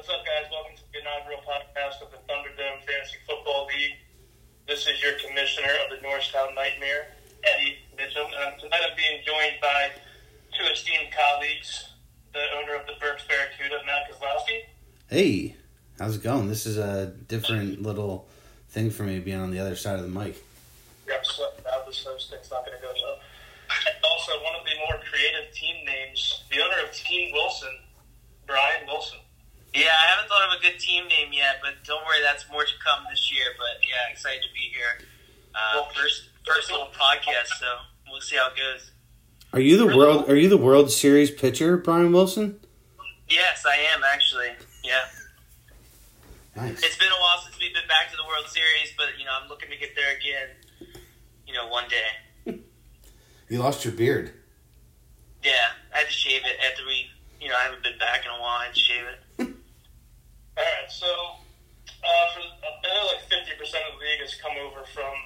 What's up, guys? Welcome to the inaugural podcast of the Thunderdome Fantasy Football League. This is your commissioner of the Norristown Nightmare, Eddie Mitchell. And tonight I'm being joined by two esteemed colleagues, the owner of the Burks Barracuda, Matt Kozlowski. Hey, how's it going? This is a different little thing for me being on the other side of the mic. Yep, so now this host thing's not going to go well. And also, one of the more creative team names, the owner of Team Wilson, Brian Wilson. Yeah, I haven't thought of a good team name yet, but don't worry, that's more to come this year. But yeah, excited to be here. Uh, Well, first, first little podcast, so we'll see how it goes. Are you the world? Are you the World Series pitcher, Brian Wilson? Yes, I am actually. Yeah, Nice. it's been a while since we've been back to the World Series, but you know, I'm looking to get there again. You know, one day. You lost your beard. Yeah, I had to shave it after we. You know, I haven't been back in a while. I had to shave it. All right, so uh, for I know like fifty percent of the league has come over from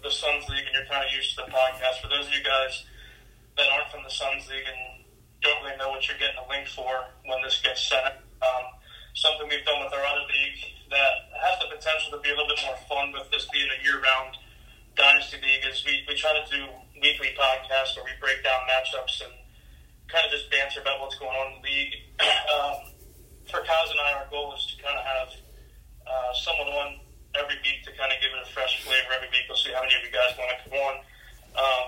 the Suns League, and you're kind of used to the podcast. For those of you guys that aren't from the Suns League and don't really know what you're getting a link for when this gets sent, um, something we've done with our other league that has the potential to be a little bit more fun with this being a year-round dynasty league is we, we try to do weekly podcasts where we break down matchups and kind of just banter about what's going on in the league. um, for Kaz and I, our goal is to kind of have uh, someone on every week to kind of give it a fresh flavor every week. We'll see how many of you guys want to come on. Um,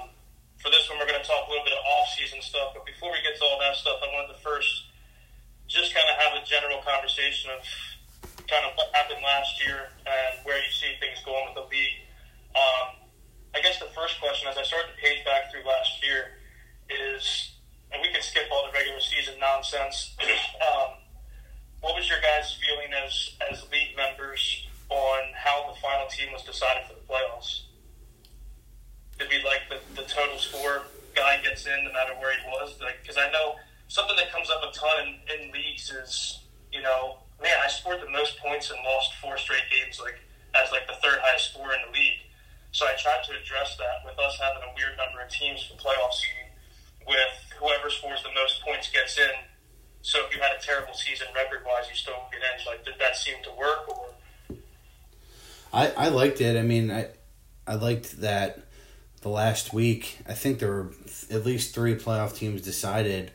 for this one, we're going to talk a little bit of off-season stuff. But before we get to all that stuff, I wanted to first just kind of have a general conversation of kind of what happened last year and where you see things going with the league. Um, I guess the first question, as I started to page back through last year, is, and we can skip all the regular season nonsense. um, what was your guys' feeling as as league members on how the final team was decided for the playoffs? Did we like the, the total score guy gets in no matter where he was? Like, because I know something that comes up a ton in, in leagues is, you know, man, I scored the most points and lost four straight games, like as like the third highest scorer in the league. So I tried to address that with us having a weird number of teams for playoff seeding, with whoever scores the most points gets in. So if you had a terrible season record wise, you still get in. Like, did that seem to work? Or I, I liked it. I mean, I I liked that the last week. I think there were at least three playoff teams decided,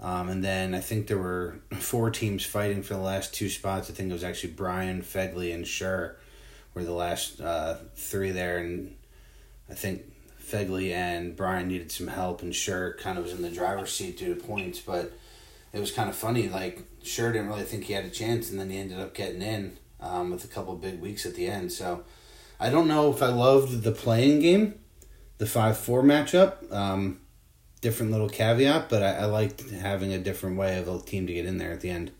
um, and then I think there were four teams fighting for the last two spots. I think it was actually Brian, Fegley, and Schur were the last uh, three there, and I think Fegley and Brian needed some help, and Schur kind of was in the driver's seat due to points, but it was kind of funny. Like Schur, didn't really think he had a chance, and then he ended up getting in um, with a couple big weeks at the end. So I don't know if I loved the playing game, the five four matchup. Um, different little caveat, but I, I liked having a different way of a team to get in there at the end.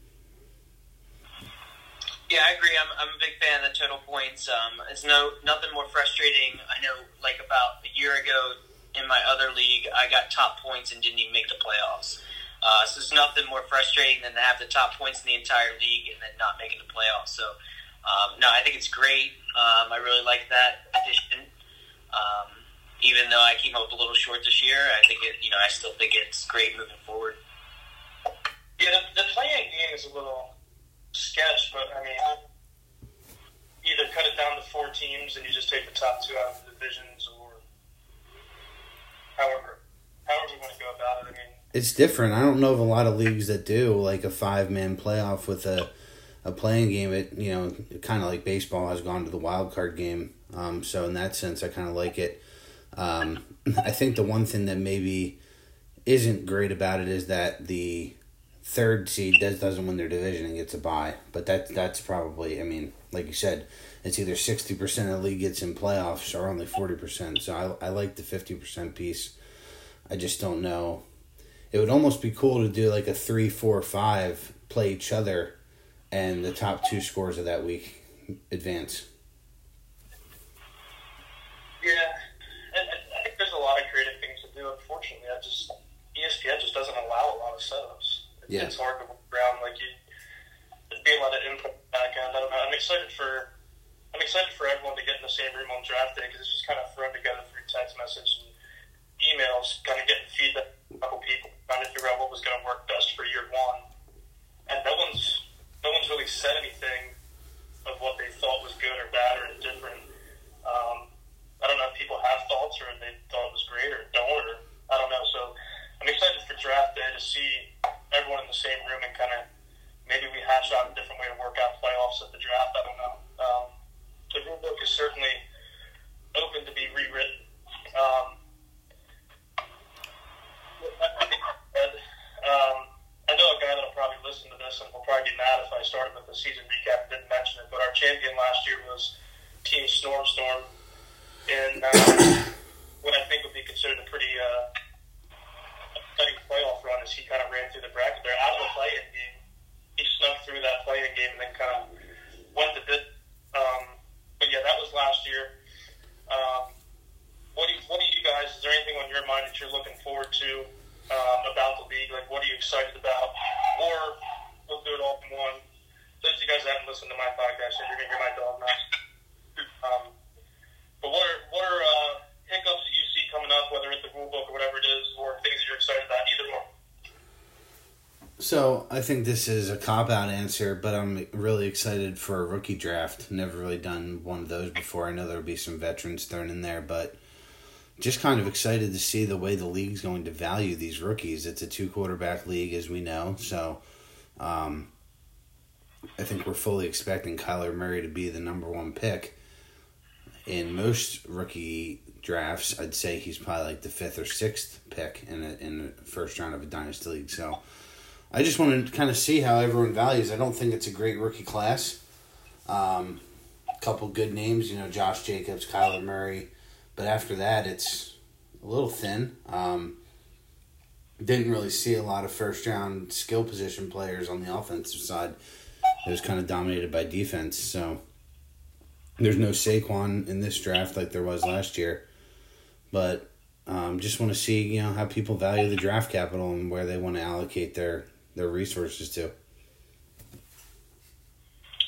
Yeah, I agree. I'm, I'm a big fan of the total points. Um, it's no nothing more frustrating. I know, like about a year ago in my other league, I got top points and didn't even make the playoffs. Uh, so there's nothing more frustrating than to have the top points in the entire league and then not making the playoffs. So, um, no, I think it's great. Um, I really like that addition. Um, even though I came up a little short this year, I think it. You know, I still think it's great moving forward. yeah, the, the playing game is a little sketch, but I mean, either cut it down to four teams and you just take the top two out of the divisions, or however, however you want to go about it. I mean. It's different. I don't know of a lot of leagues that do like a five man playoff with a a playing game. It you know kind of like baseball has gone to the wild card game. Um, so in that sense, I kind of like it. Um, I think the one thing that maybe isn't great about it is that the third seed does doesn't win their division and gets a bye. But that that's probably I mean like you said, it's either sixty percent of the league gets in playoffs or only forty percent. So I I like the fifty percent piece. I just don't know. It would almost be cool to do like a three, four, five, play each other, and the top two scores of that week advance. Yeah, and, and I think there's a lot of creative things to do. Unfortunately, I just ESPN just doesn't allow a lot of setups. It's, Yeah. it's hard to work around. Like you, there'd be a lot of input back end. I don't know. I'm excited for I'm excited for everyone to get in the same room on draft day because it's just kind of thrown together through text message and emails, kind of getting feedback a couple people trying to figure out what was going to work best for year one, and no one's no one's really said anything of what they thought was good or bad or indifferent. Um, I don't know if people have thoughts or they thought it was great or don't or I don't know. So I'm excited for draft day to see everyone in the same room and kind of maybe we hash out a different way to work out playoffs at the draft. I don't know. Um, the rule book is certainly open to be rewritten started with the season recap and didn't mention it, but our champion last year was Team Storm Storm in uh, what I think would be considered a pretty uh, exciting playoff run as he kind of ran through the bracket. They're out of the play-in game. He snuck through that play-in game and then kind of went to bit. Um, but yeah, that was last year. Um, what do you, what do you guys? Is there anything on your mind that you're looking forward to um, about the league? Like, what are you excited about? Or we'll do it all in one. Those of you guys that haven't listened to my podcast, you're gonna hear my dog now. Um, but what are what are uh, hiccups that you see coming up, whether it's the rule book or whatever it is, or things that you're excited about? Either one. So I think this is a cop out answer, but I'm really excited for a rookie draft. Never really done one of those before. I know there'll be some veterans thrown in there, but just kind of excited to see the way the league's going to value these rookies. It's a two quarterback league, as we know, so um, I think we're fully expecting Kyler Murray to be the number one pick. In most rookie drafts, I'd say he's probably like the fifth or sixth pick in a, in the first round of a dynasty league. So I just want to kind of see how everyone values. I don't think it's a great rookie class. Um, a couple good names, you know, Josh Jacobs, Kyler Murray, but after that, it's a little thin. Um, didn't really see a lot of first round skill position players on the offensive side. It was kind of dominated by defense. So there's no Saquon in this draft like there was last year, but um, just want to see you know how people value the draft capital and where they want to allocate their their resources to.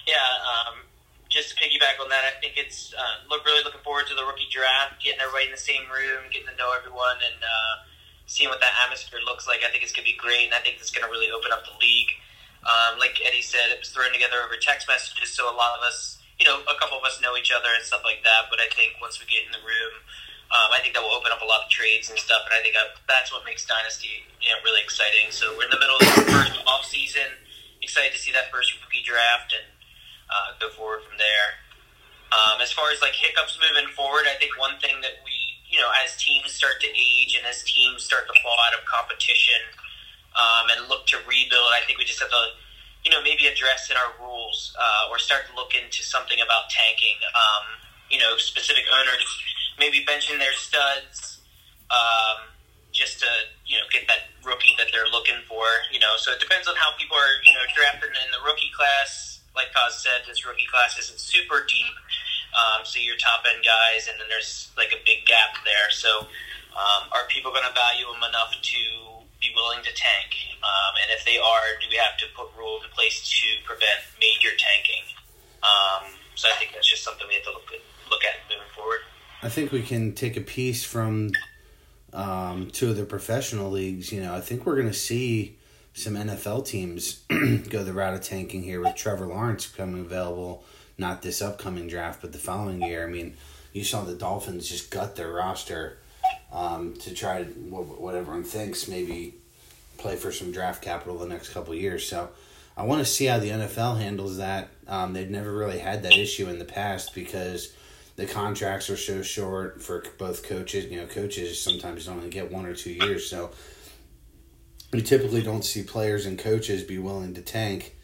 Yeah, um, just to piggyback on that, I think it's uh, look really looking forward to the rookie draft, getting everybody in the same room, getting to know everyone, and uh, seeing what that atmosphere looks like. I think it's gonna be great, and I think it's gonna really open up the league. Um, like Eddie said, it was thrown together over text messages, so a lot of us, you know, a couple of us know each other and stuff like that. But I think once we get in the room, um, I think that will open up a lot of trades and stuff, and I think that's what makes Dynasty, you know, really exciting. So we're in the middle of the first off season. Excited to see that first rookie draft and uh, go forward from there. Um, as far as like hiccups moving forward, I think one thing that we, you know, as teams start to age and as teams start to fall out of competition um, and look to rebuild, I think we just have to, you know, maybe address in our rules uh, or start to look into something about tanking. Um, you know, specific owners maybe benching their studs um, just to, you know, get that rookie that they're looking for. You know, so it depends on how people are, you know, drafted in the rookie class like Kaz said, this rookie class isn't super deep. Um, so your top end guys, and then there's like a big gap there. So um, are people going to value them enough to be willing to tank? Um, and if they are, do we have to put rules in place to prevent major tanking? Um, so I think that's just something we have to look at, look at moving forward. I think we can take a piece from um, two of the professional leagues. You know, I think we're going to see some NFL teams go the route of tanking here with Trevor Lawrence becoming available, not this upcoming draft, but the following year. I mean, you saw the Dolphins just gut their roster um, to try to, what everyone thinks, maybe play for some draft capital the next couple years. So I want to see how the NFL handles that. Um, they've never really had that issue in the past because the contracts are so short for both coaches. You know, coaches sometimes only get one or two years. So we typically don't see players and coaches be willing to tank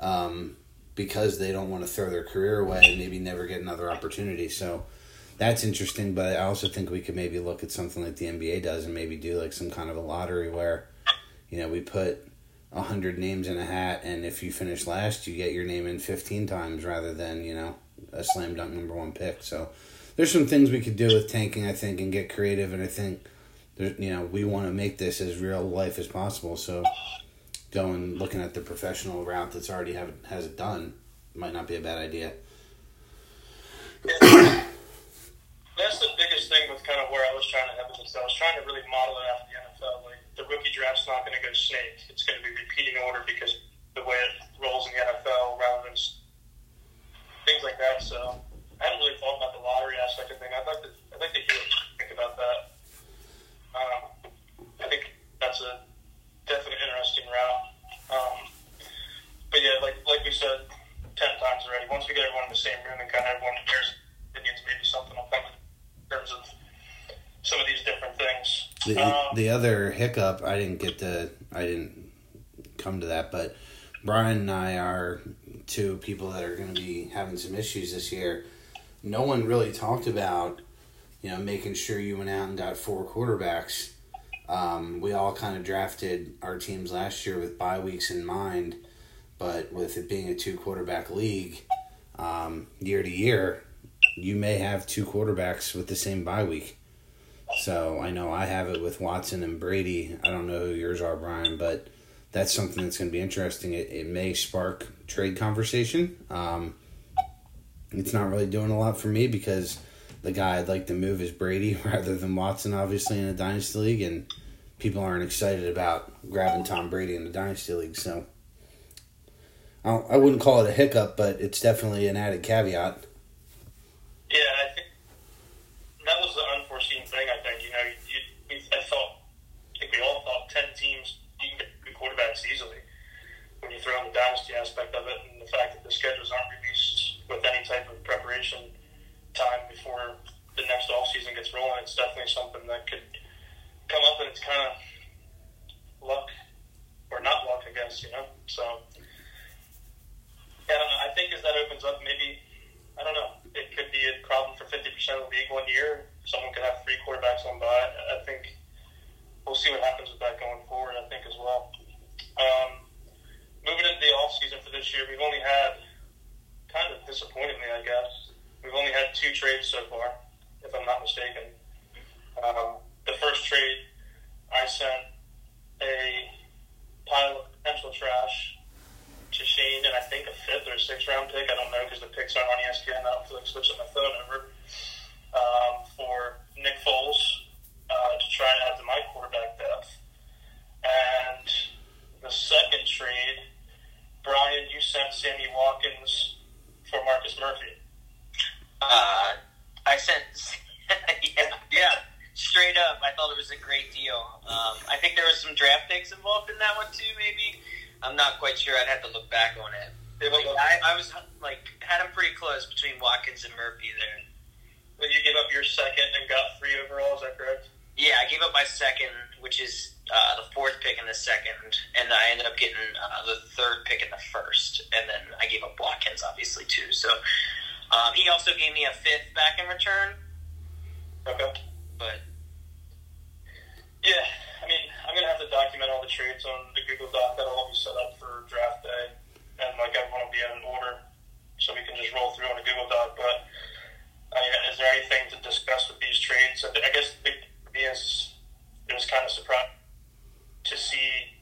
um, because they don't want to throw their career away and maybe never get another opportunity. So that's interesting, but I also think we could maybe look at something like the NBA does and maybe do like some kind of a lottery where, you know, we put a hundred names in a hat, and if you finish last, you get your name in fifteen times rather than you know a slam dunk number one pick. So there's some things we could do with tanking, I think, and get creative, and I think you know, we want to make this as real life as possible. So going looking at the professional route that's already have has it done might not be a bad idea. That's the biggest thing with kind of where I was trying to have this. I was trying to really model it after the NFL. Like the rookie draft's not going to go snake. It's going to be repeating order because the way it rolls in the NFL rather than things like that. So I haven't really thought about the lottery aspect of thing. I'd like to, I'd like to hear think about that. Um, I think that's a definitely interesting route. Um, but yeah, like like we said ten times already, once we get everyone in the same room and kind of everyone shares opinions, maybe something will come in terms of some of these different things. The, um, the other hiccup, I didn't get to, I didn't come to that, but Brian and I are two people that are going to be having some issues this year. No one really talked about, you know, making sure you went out and got four quarterbacks. Um, we all kind of drafted our teams last year with bye weeks in mind, but with it being a two quarterback league, um, year to year, you may have two quarterbacks with the same bye week. So I know I have it with Watson and Brady. I don't know who yours are, Brian, but that's something that's going to be interesting. It, it may spark trade conversation. Um, it's not really doing a lot for me because the guy I'd like to move is Brady rather than Watson, obviously, in a dynasty league, and people aren't excited about grabbing Tom Brady in the dynasty league. So I, I wouldn't call it a hiccup, but it's definitely an added caveat. Yeah, I think that was the unforeseen thing. I think you know, you, you, I thought, I think we all thought ten teams you can get good quarterbacks easily throw in the dynasty aspect of it, and the fact that the schedules aren't released with any type of preparation time before the next off season gets rolling. It's definitely something that could come up, and it's kind of luck or not luck, I guess. You know, so. Yeah, I, don't know. I think as that opens up, maybe I don't know. It could be a problem for fifty percent of the league one year. Someone could have three quarterbacks on bye. I think we'll see what happens with that going forward. I think as well. Um, moving into the off season for this year, we've only had kind of disappointingly, I guess, we've only had two trades so far, if I'm not mistaken. Um, the first trade, I sent a pile of potential trash to Shane, and I think a fifth or a sixth round pick. I don't know because the picks aren't on ESPN. I don't feel like switching my phone over um, for Nick Foles uh, to try and add to my quarterback depth. And the second trade, Brian, you sent Sammy Watkins for Marcus Murphy. Uh, I sent, yeah, yeah, straight up. I thought it was a great deal. Um, I think there was some draft picks involved in that one too. Maybe I'm not quite sure. I'd have to look back on it. Like, I, I was like had them pretty close between Watkins and Murphy there. But you gave up your second and got three overall. Is that correct? Yeah, I gave up my second, which is uh, the fourth pick in the second, and I ended up getting uh, the third pick in the first, and then I gave up Watkins obviously too. So um, he also gave me a fifth back in return, Okay. but Yeah, I mean, I'm gonna have to document all the trades on the Google Doc. That'll all be set up for draft day, and like everyone will be in order, so we can just roll through on a Google Doc. But I mean, is there anything to discuss with these trades? I, I guess the big thing for me is it was kind of surprising to see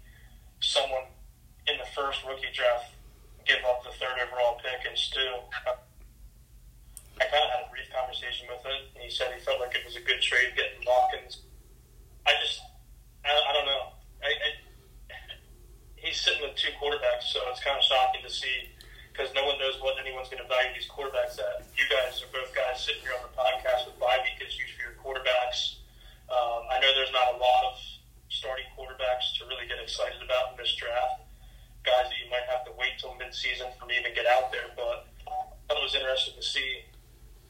someone in the first rookie draft give up the third overall pick and still. I kind of had a brief conversation with it, and he said he felt like it was a good trade getting Watkins. I just, I, I don't know. I, I, he's sitting with two quarterbacks, so it's kind of shocking to see because no one knows what anyone's going to value these quarterbacks at. You guys are both guys sitting here on the podcast with bye week issues for your quarterbacks. Um, I know there's not a lot of starting quarterbacks to really get excited about in this draft. Guys that you might have to wait till midseason for me to even get out there, but I was interesting to see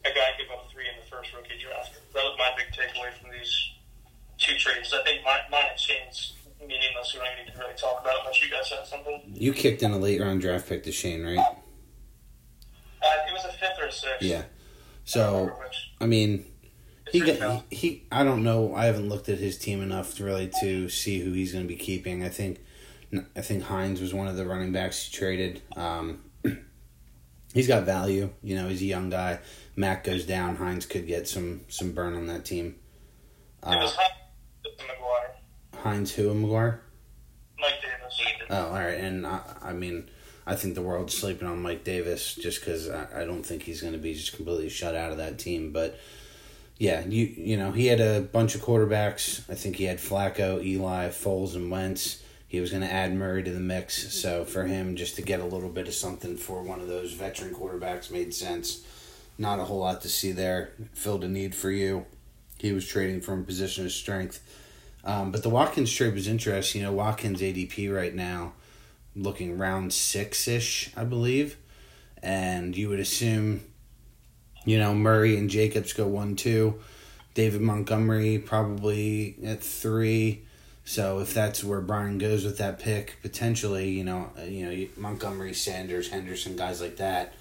a guy give up three in the first rookie draft. That was my big takeaway from these two trades. I think mine, mine and Shane's meaningless. We don't need to really talk about it unless you guys have something. You kicked in a late round draft pick to Shane, right? Uh, it was a fifth or a sixth. Yeah. So which. I mean, he got he, he. I don't know. I haven't looked at his team enough to really to see who he's going to be keeping. I think, I think Hines was one of the running backs he traded. Um, he's got value. You know, he's a young guy. Mack goes down. Hines could get some some burn on that team. It Uh, was Hines Hines who and McGuire. Mike Davis. Oh, all right. And I, I mean, I think the world's sleeping on Mike Davis just because I, I don't think he's going to be just completely shut out of that team. But yeah, you you know, he had a bunch of quarterbacks. I think he had Flacco, Eli, Foles, and Wentz. He was going to add Murray to the mix. So for him, just to get a little bit of something for one of those veteran quarterbacks made sense. Not a whole lot to see there. Filled a need for you. He was trading from a position of strength. Um, but the Watkins trade was interesting. You know, Watkins ADP right now looking round six ish, I believe. and you would assume, you know, Murray and Jacobs go one two, David Montgomery probably at three. So if that's where Brian goes with that pick, potentially, you know, uh, you know Montgomery, Sanders, Henderson, guys like that,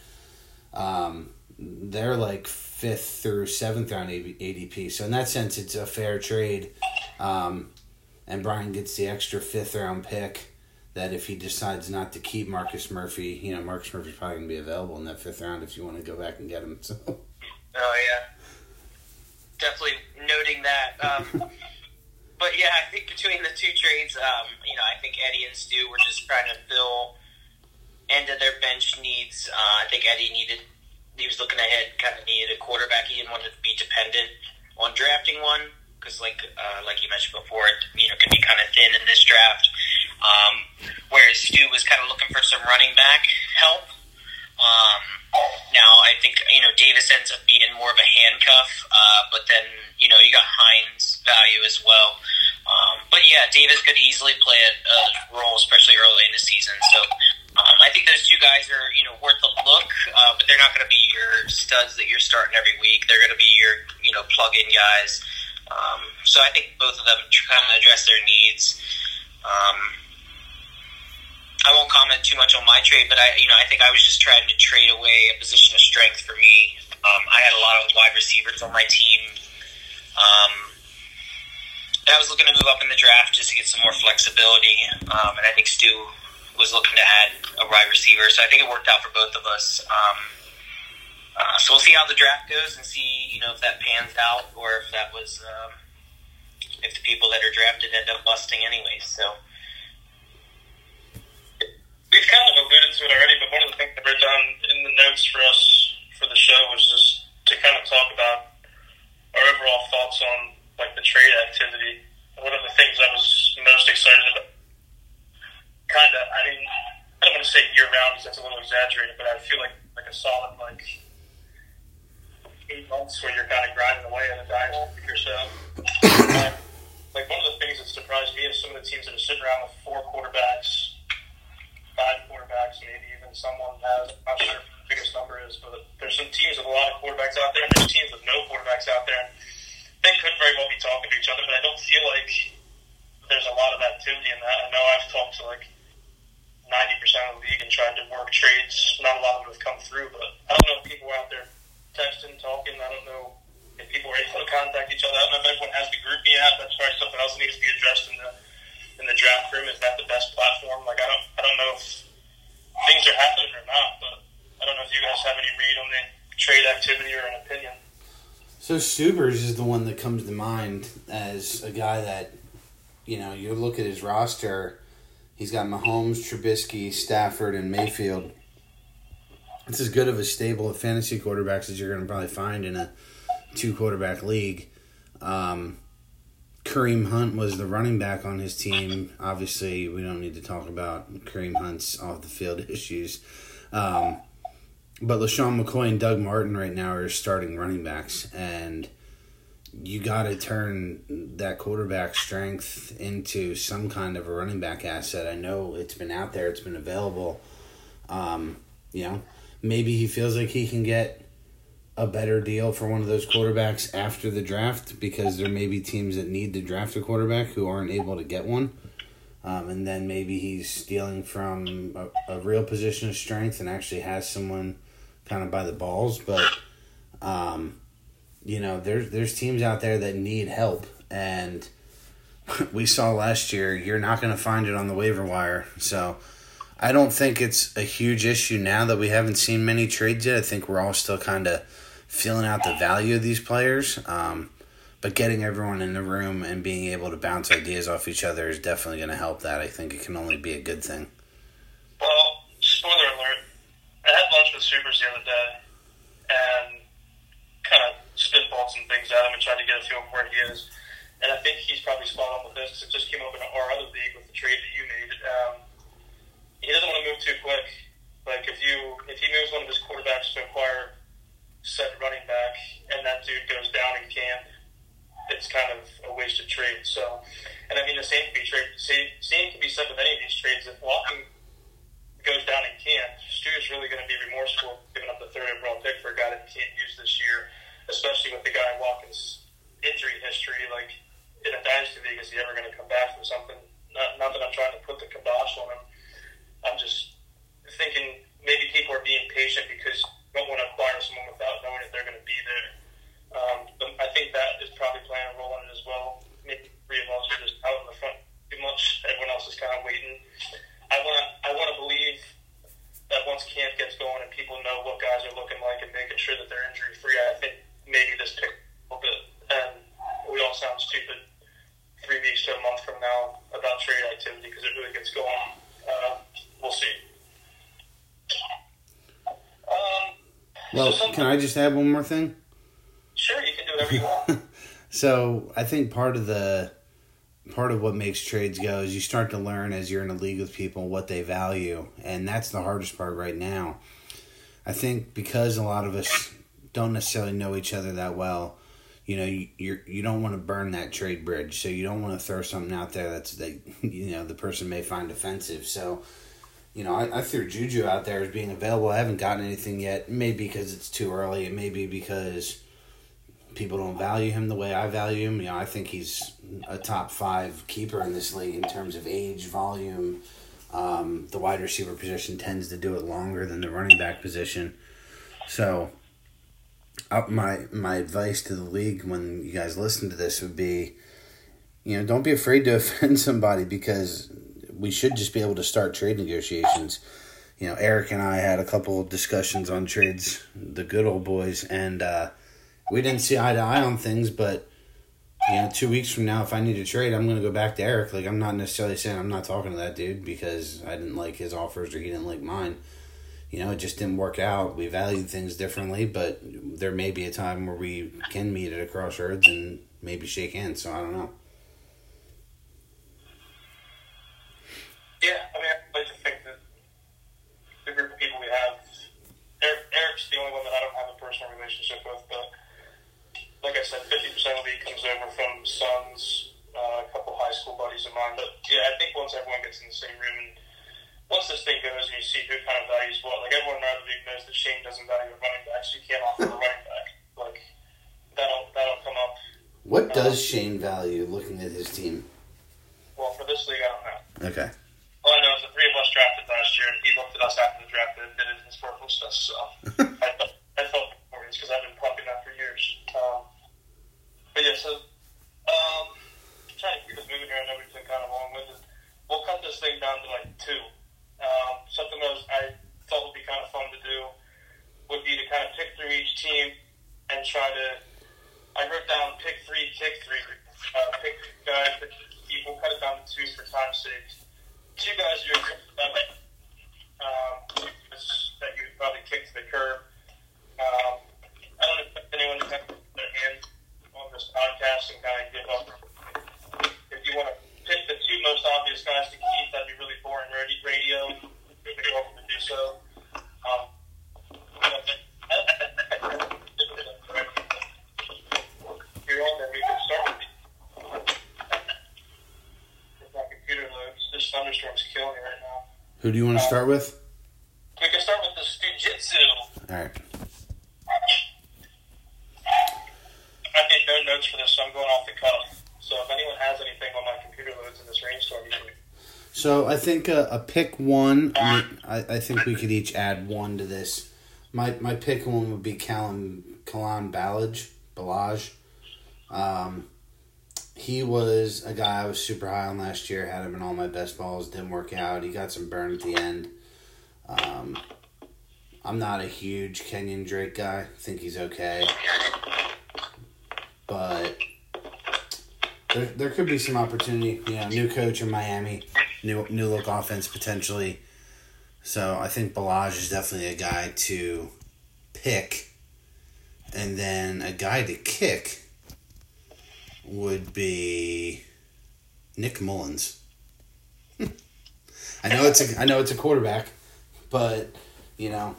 um, they're like fifth through seventh round ADP. So in that sense, it's a fair trade, um, and Brian gets the extra fifth round pick. That if he decides not to keep Marcus Murphy, you know, Marcus Murphy's probably gonna be available in that fifth round if you want to go back and get him. So. Oh yeah, definitely noting that. Um, but yeah, I think between the two trades, um, you know, I think Eddie and Stu were just trying to fill into their bench needs. Uh, I think Eddie needed, he was looking ahead, kind of needed a quarterback. He didn't want to be dependent on drafting one because, like, uh, like you mentioned before, it you know can be kind of thin in this draft. Um, whereas Stu was kind of looking for some running back help. Um, now I think you know Davis ends up being more of a handcuff, uh, but then you know you got Hines value as well. Um, but yeah, Davis could easily play a, a role, especially early in the season. So um, I think those two guys are you know worth a look, uh, but they're not going to be your studs that you're starting every week. They're going to be your you know plug-in guys. Um, so I think both of them kind of address their needs. I won't comment too much on my trade, but I, you know, I think I was just trying to trade away a position of strength for me. Um, I had a lot of wide receivers on my team, um, and I was looking to move up in the draft just to get some more flexibility. Um, and I think Stu was looking to add a wide receiver, so I think it worked out for both of us. Um, uh, so we'll see how the draft goes and see, you know, if that pans out or if that was um, if the people that are drafted end up busting anyway. So we've kind of alluded to it already, but one of the things I wrote down in the notes for us for the show was just to kind of talk about our overall thoughts on like the trade activity. One of the things I was most excited about, kind of, I mean, I don't want to say year round because that's a little exaggerated, but I feel like like a solid like eight months where you're kind of grinding away at a dynasty or so. Um, like one of the things that surprised me is some of the teams that are sitting around with four quarterbacks five quarterbacks, maybe even someone has. I'm not sure the biggest number is, but there's some teams with a lot of quarterbacks out there, and there's teams with no quarterbacks out there. They could very well be talking to each other, but I don't feel like there's a lot of activity in that. I know I've talked to like 90% of the league and tried to work trades. Not a lot of them have come through, but I don't know if people are out there texting, talking. I don't know if people are able to contact each other. I don't know if everyone has the group yet. That's probably something else that needs to be addressed in the in the draft room? Is that the best platform? Like, I don't, I don't know if things are happening or not, but I don't know if you guys have any read on the trade activity or an opinion. So Subers is the one that comes to mind as a guy that, you know, you look at his roster. He's got Mahomes, Trubisky, Stafford, and Mayfield. It's as good of a stable of fantasy quarterbacks as you're going to probably find in a two quarterback league. Um, Kareem Hunt was the running back on his team. Obviously, we don't need to talk about Kareem Hunt's off the field issues. Um, but LeSean McCoy and Doug Martin right now are starting running backs, and you got to turn that quarterback strength into some kind of a running back asset. I know it's been out there, it's been available. Um, you know, maybe he feels like he can get a better deal for one of those quarterbacks after the draft because there may be teams that need to draft a quarterback who aren't able to get one. Um, and then maybe he's stealing from a, a, real position of strength and actually has someone kind of by the balls. But, um, you know, there's, there's teams out there that need help. And we saw last year, you're not going to find it on the waiver wire. So I don't think it's a huge issue now that we haven't seen many trades yet. I think we're all still kind of feeling out the value of these players. Um, but getting everyone in the room and being able to bounce ideas off each other is definitely going to help that. I think it can only be a good thing. Well, spoiler alert, I had lunch with Subers the other day and kind of spitballed some things at him and tried to get a feel of where he is. And I think he's probably spot on with this because it just came up in our other league with the trade that you made. Um, he doesn't want to move too quick. Like if you if he moves one of his quarterbacks to acquire said running back, and that dude goes down in camp, it's kind of a wasted trade. So, and I mean the same can be trade. Same, same can be said with any of these trades. If Walton goes down in camp, Stu's really going to be remorseful giving up the third overall pick for a guy that you can't use this year, especially with the guy Watkins' injury history. Like in a dynasty league, is he ever going to come back from something? Not, not that I'm trying to put the kibosh on him. I'm just thinking maybe people are being patient because don't want to acquire someone without knowing if they're going to be there. Um, I think that is probably playing a role in it as well. Maybe three of us are just out in the front too much. Everyone else is kind of waiting. I want to I want to believe that once camp gets going and people know what guys are looking like and making sure that they're injury free, I think maybe this pick a little bit. And we all sound stupid three weeks to a month from now about trade activity because it really gets going. Uh, we'll see. Um, Well, so can I just add one more thing? Sure, you can do whatever you want. So I think part of the part of what makes trades go is you start to learn as you're in a league with people what they value, and that's the hardest part right now. I think because a lot of us don't necessarily know each other that well, you know, you you're, you don't want to burn that trade bridge, so you don't want to throw something out there that's that you know the person may find offensive. So. You know, I, I threw Juju out there as being available. I haven't gotten anything yet. Maybe because it's too early. It may be because people don't value him the way I value him. You know, I think he's a top five keeper in this league in terms of age, volume. Um, the wide receiver position tends to do it longer than the running back position. So, uh, my my advice to the league when you guys listen to this would be, you know, don't be afraid to offend somebody because we should just be able to start trade negotiations. You know, Eric and I had a couple of discussions on trades, the good old boys, and uh, we didn't see eye to eye on things, but you know, two weeks from now, if I need to trade, I'm going to go back to Eric. Like, I'm not necessarily saying I'm not talking to that dude because I didn't like his offers or he didn't like mine. You know, it just didn't work out. We valued things differently, but there may be a time where we can meet at a crossroads and maybe shake hands. So I don't know. Yeah, I mean, like to think that the group of people we have, Eric, Eric's the only one that I don't have a personal relationship with, but like I said, 50% of the league comes over from Suns, uh, a couple high school buddies of mine. But yeah, I think once everyone gets in the same room and once this thing goes and you see who kind of values what, like everyone in our league knows that Shane doesn't value a running back, so you can't offer a running back. Like, that'll, that'll come up. What does Shane value looking at his team? Well, for this league, I don't know. Okay. All I know is the three of us drafted last year, and he looked at us after the draft and admitted his worthlessness. So I felt, I felt important because I've been pumping that for years. Um, but yeah, so um, I'm trying to keep this moving here. I know we've been kind of long-winded. We'll cut this thing down to like two. Um, something that was, I thought would be kind of fun to do would be to kind of pick through each team and try to. I wrote down pick three, kick three, uh, pick guys, pick people, cut it down to two for time's sake two guys you're um, that you probably kick to the curb. Um, I don't expect anyone to have their hand on this podcast and kind of give up. If you want to pick the two most obvious guys to keep, that'd be really boring radio. You're welcome to do so. Um, you're on there, we can start with if my computer loads. This thunderstorm's killing me right now. Who do you want to start with? We can start with the Stujitsu. All right. I made no notes for this, so I'm going off the cuff. So if anyone has anything on my computer loads in this rainstorm, you can So I think a, a pick one. I, I, think we could each add one to this. My my pick one would be Kalen Kalen Ballage Balaj. Um, he was a guy I was super high on last year. Had him in all my best balls. Didn't work out. He got some burn at the end. Um, I'm not a huge Kenyon Drake guy. I think he's okay, but there, there could be some opportunity. You know, new coach in Miami, new new look offense potentially. So I think Ballage is definitely a guy to pick, and then a guy to kick would be Nick Mullens. Hmm. I know it's a I know it's a quarterback, but you know,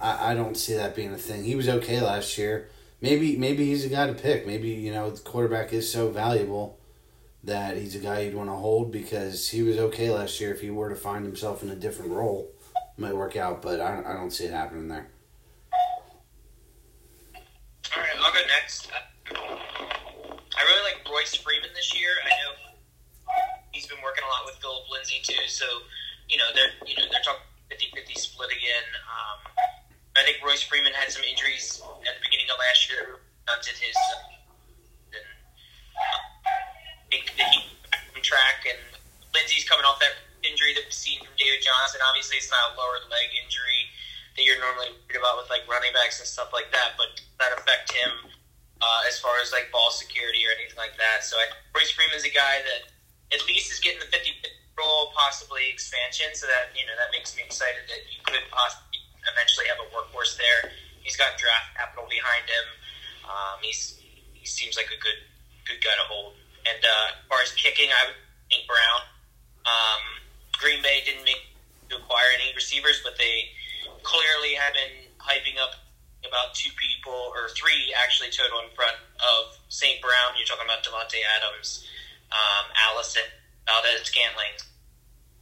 I, I don't see that being a thing. He was okay last year. Maybe maybe he's a guy to pick. Maybe you know the quarterback is so valuable that he's a guy you'd want to hold because he was okay last year if he were to find himself in a different role. might work out, but I, I don't see it happening there. All right, I'll go next. I really like Royce Freeman this year. I know he's been working a lot with Phillip Lindsay too, so you know they're you know they're talking 50-50 split again. Um, I think Royce Freeman had some injuries at the beginning of last year that stunted his uh, and, uh, the, the heat track, and Lindsay's coming off that injury that we've seen from David Johnson. Obviously, it's not a lower leg injury that you're normally worried about with like running backs and stuff like that, but that affect him uh, as far as like ball security or anything like that. So I, Royce Freeman's a guy that at least is getting the 50 role, possibly expansion. So that you know that makes me excited that you could possibly eventually have a workhorse there. He's got draft capital behind him. Um, he's he seems like a good good guy to hold. And uh, as far as kicking, I would think Brown. Um, Green Bay didn't make to acquire any receivers, but they clearly have been hyping up about two people or three actually total in front of St. Brown. You're talking about Davante Adams, um, Allison, Valdes Scantling.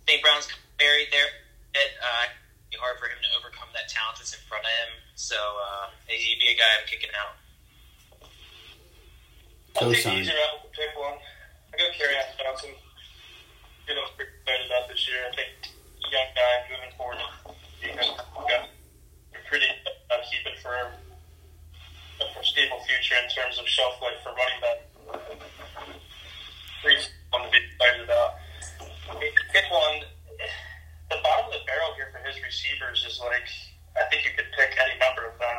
St. Brown's buried there. It uh, be hard for him to overcome that talent that's in front of him. So uh, he'd be a guy I'm kicking out. I'll take the Co-sign. easy route. Pick one. I go Kerryon Johnson. You know, pretty excited about this year. I think young guy moving forward. Has got a pretty uh, keep it for a foreseeable future in terms of shelf life for running back. Fun to be excited about. Pick one. The bottom of the barrel here for his receivers is like I think you could pick any number of them.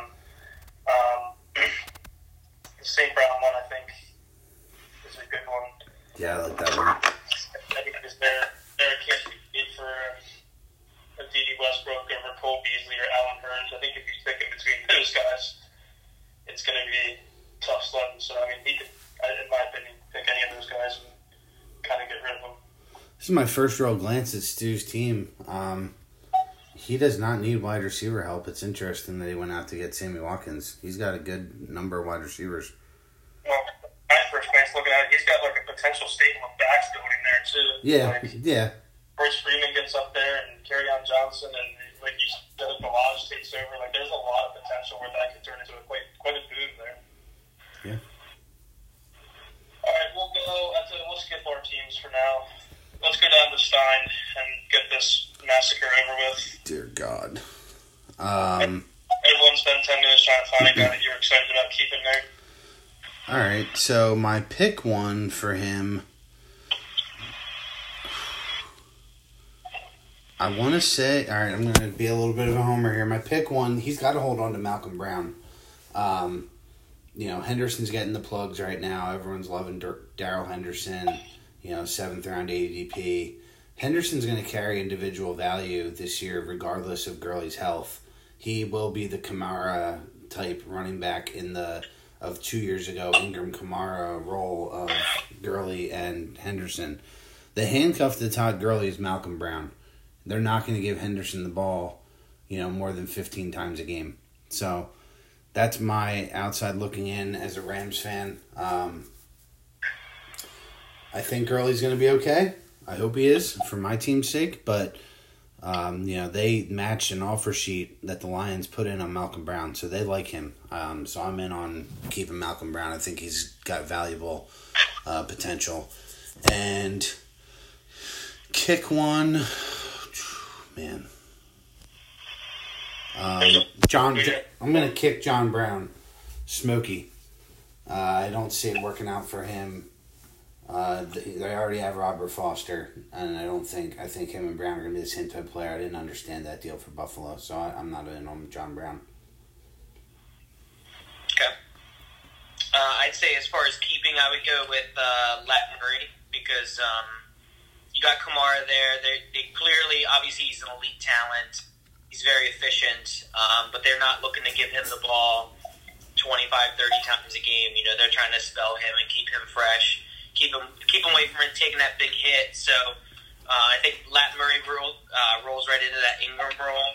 Um, the St. Brown one, I think, is a good one. Yeah, I like that one. I think because they're they're a case to beat for a Dede Westbrook over Cole Beasley or Allen Hurns. I think if you pick in between those guys, it's going to be tough sledding. So I mean, he could, I- in my opinion, pick any of those guys and kind of get rid of them. This is my first real glance at Stu's team. Um, he does not need wide receiver help. It's interesting that he went out to get Sammy Watkins. He's got a good number of wide receivers. Well, at first glance, looking at it, he's got like a potential stable of backs going in there too. Yeah, Like, yeah. So my pick one for him. I want to say, all right, I'm going to be a little bit of a homer here. My pick one, he's got to hold on to Malcolm Brown. Um, you know, Henderson's getting the plugs right now. Everyone's loving Dar- Darrell Henderson, you know, seventh round ADP. Henderson's going to carry individual value this year, regardless of Gurley's health. He will be the Kamara type running back in the of two years ago Ingram Kamara role of Gurley and Henderson. The handcuff to Todd Gurley is Malcolm Brown. They're not going to give Henderson the ball, you know, more than 15 times a game. So that's my outside looking in as a Rams fan. Um, I think Gurley's going to be okay. I hope he is for my team's sake. But um, you know they matched an offer sheet that the Lions put in on Malcolm Brown, so they like him. Um, so I'm in on keeping Malcolm Brown. I think he's got valuable uh, potential. And kick one, man. Um, John, I'm gonna kick John Brown, Smokey. Uh, I don't see it working out for him. Uh, th- they already have Robert Foster, and I don't think I think him and Brown are gonna be the same type of player. I didn't understand that deal for Buffalo, so I, I'm not in on John Brown. Okay. Uh, I'd say as far as keeping, I would go with uh, Latavius Murray because um, you got Kamara there. They, they clearly, obviously, he's an elite talent. He's very efficient, um, but they're not looking to give him the ball 25, 30 times a game. You know, they're trying to spell him and keep him fresh, keep him keep him away from taking that big hit. So uh, I think Latavius Murray roll, uh, rolls right into that Ingram role.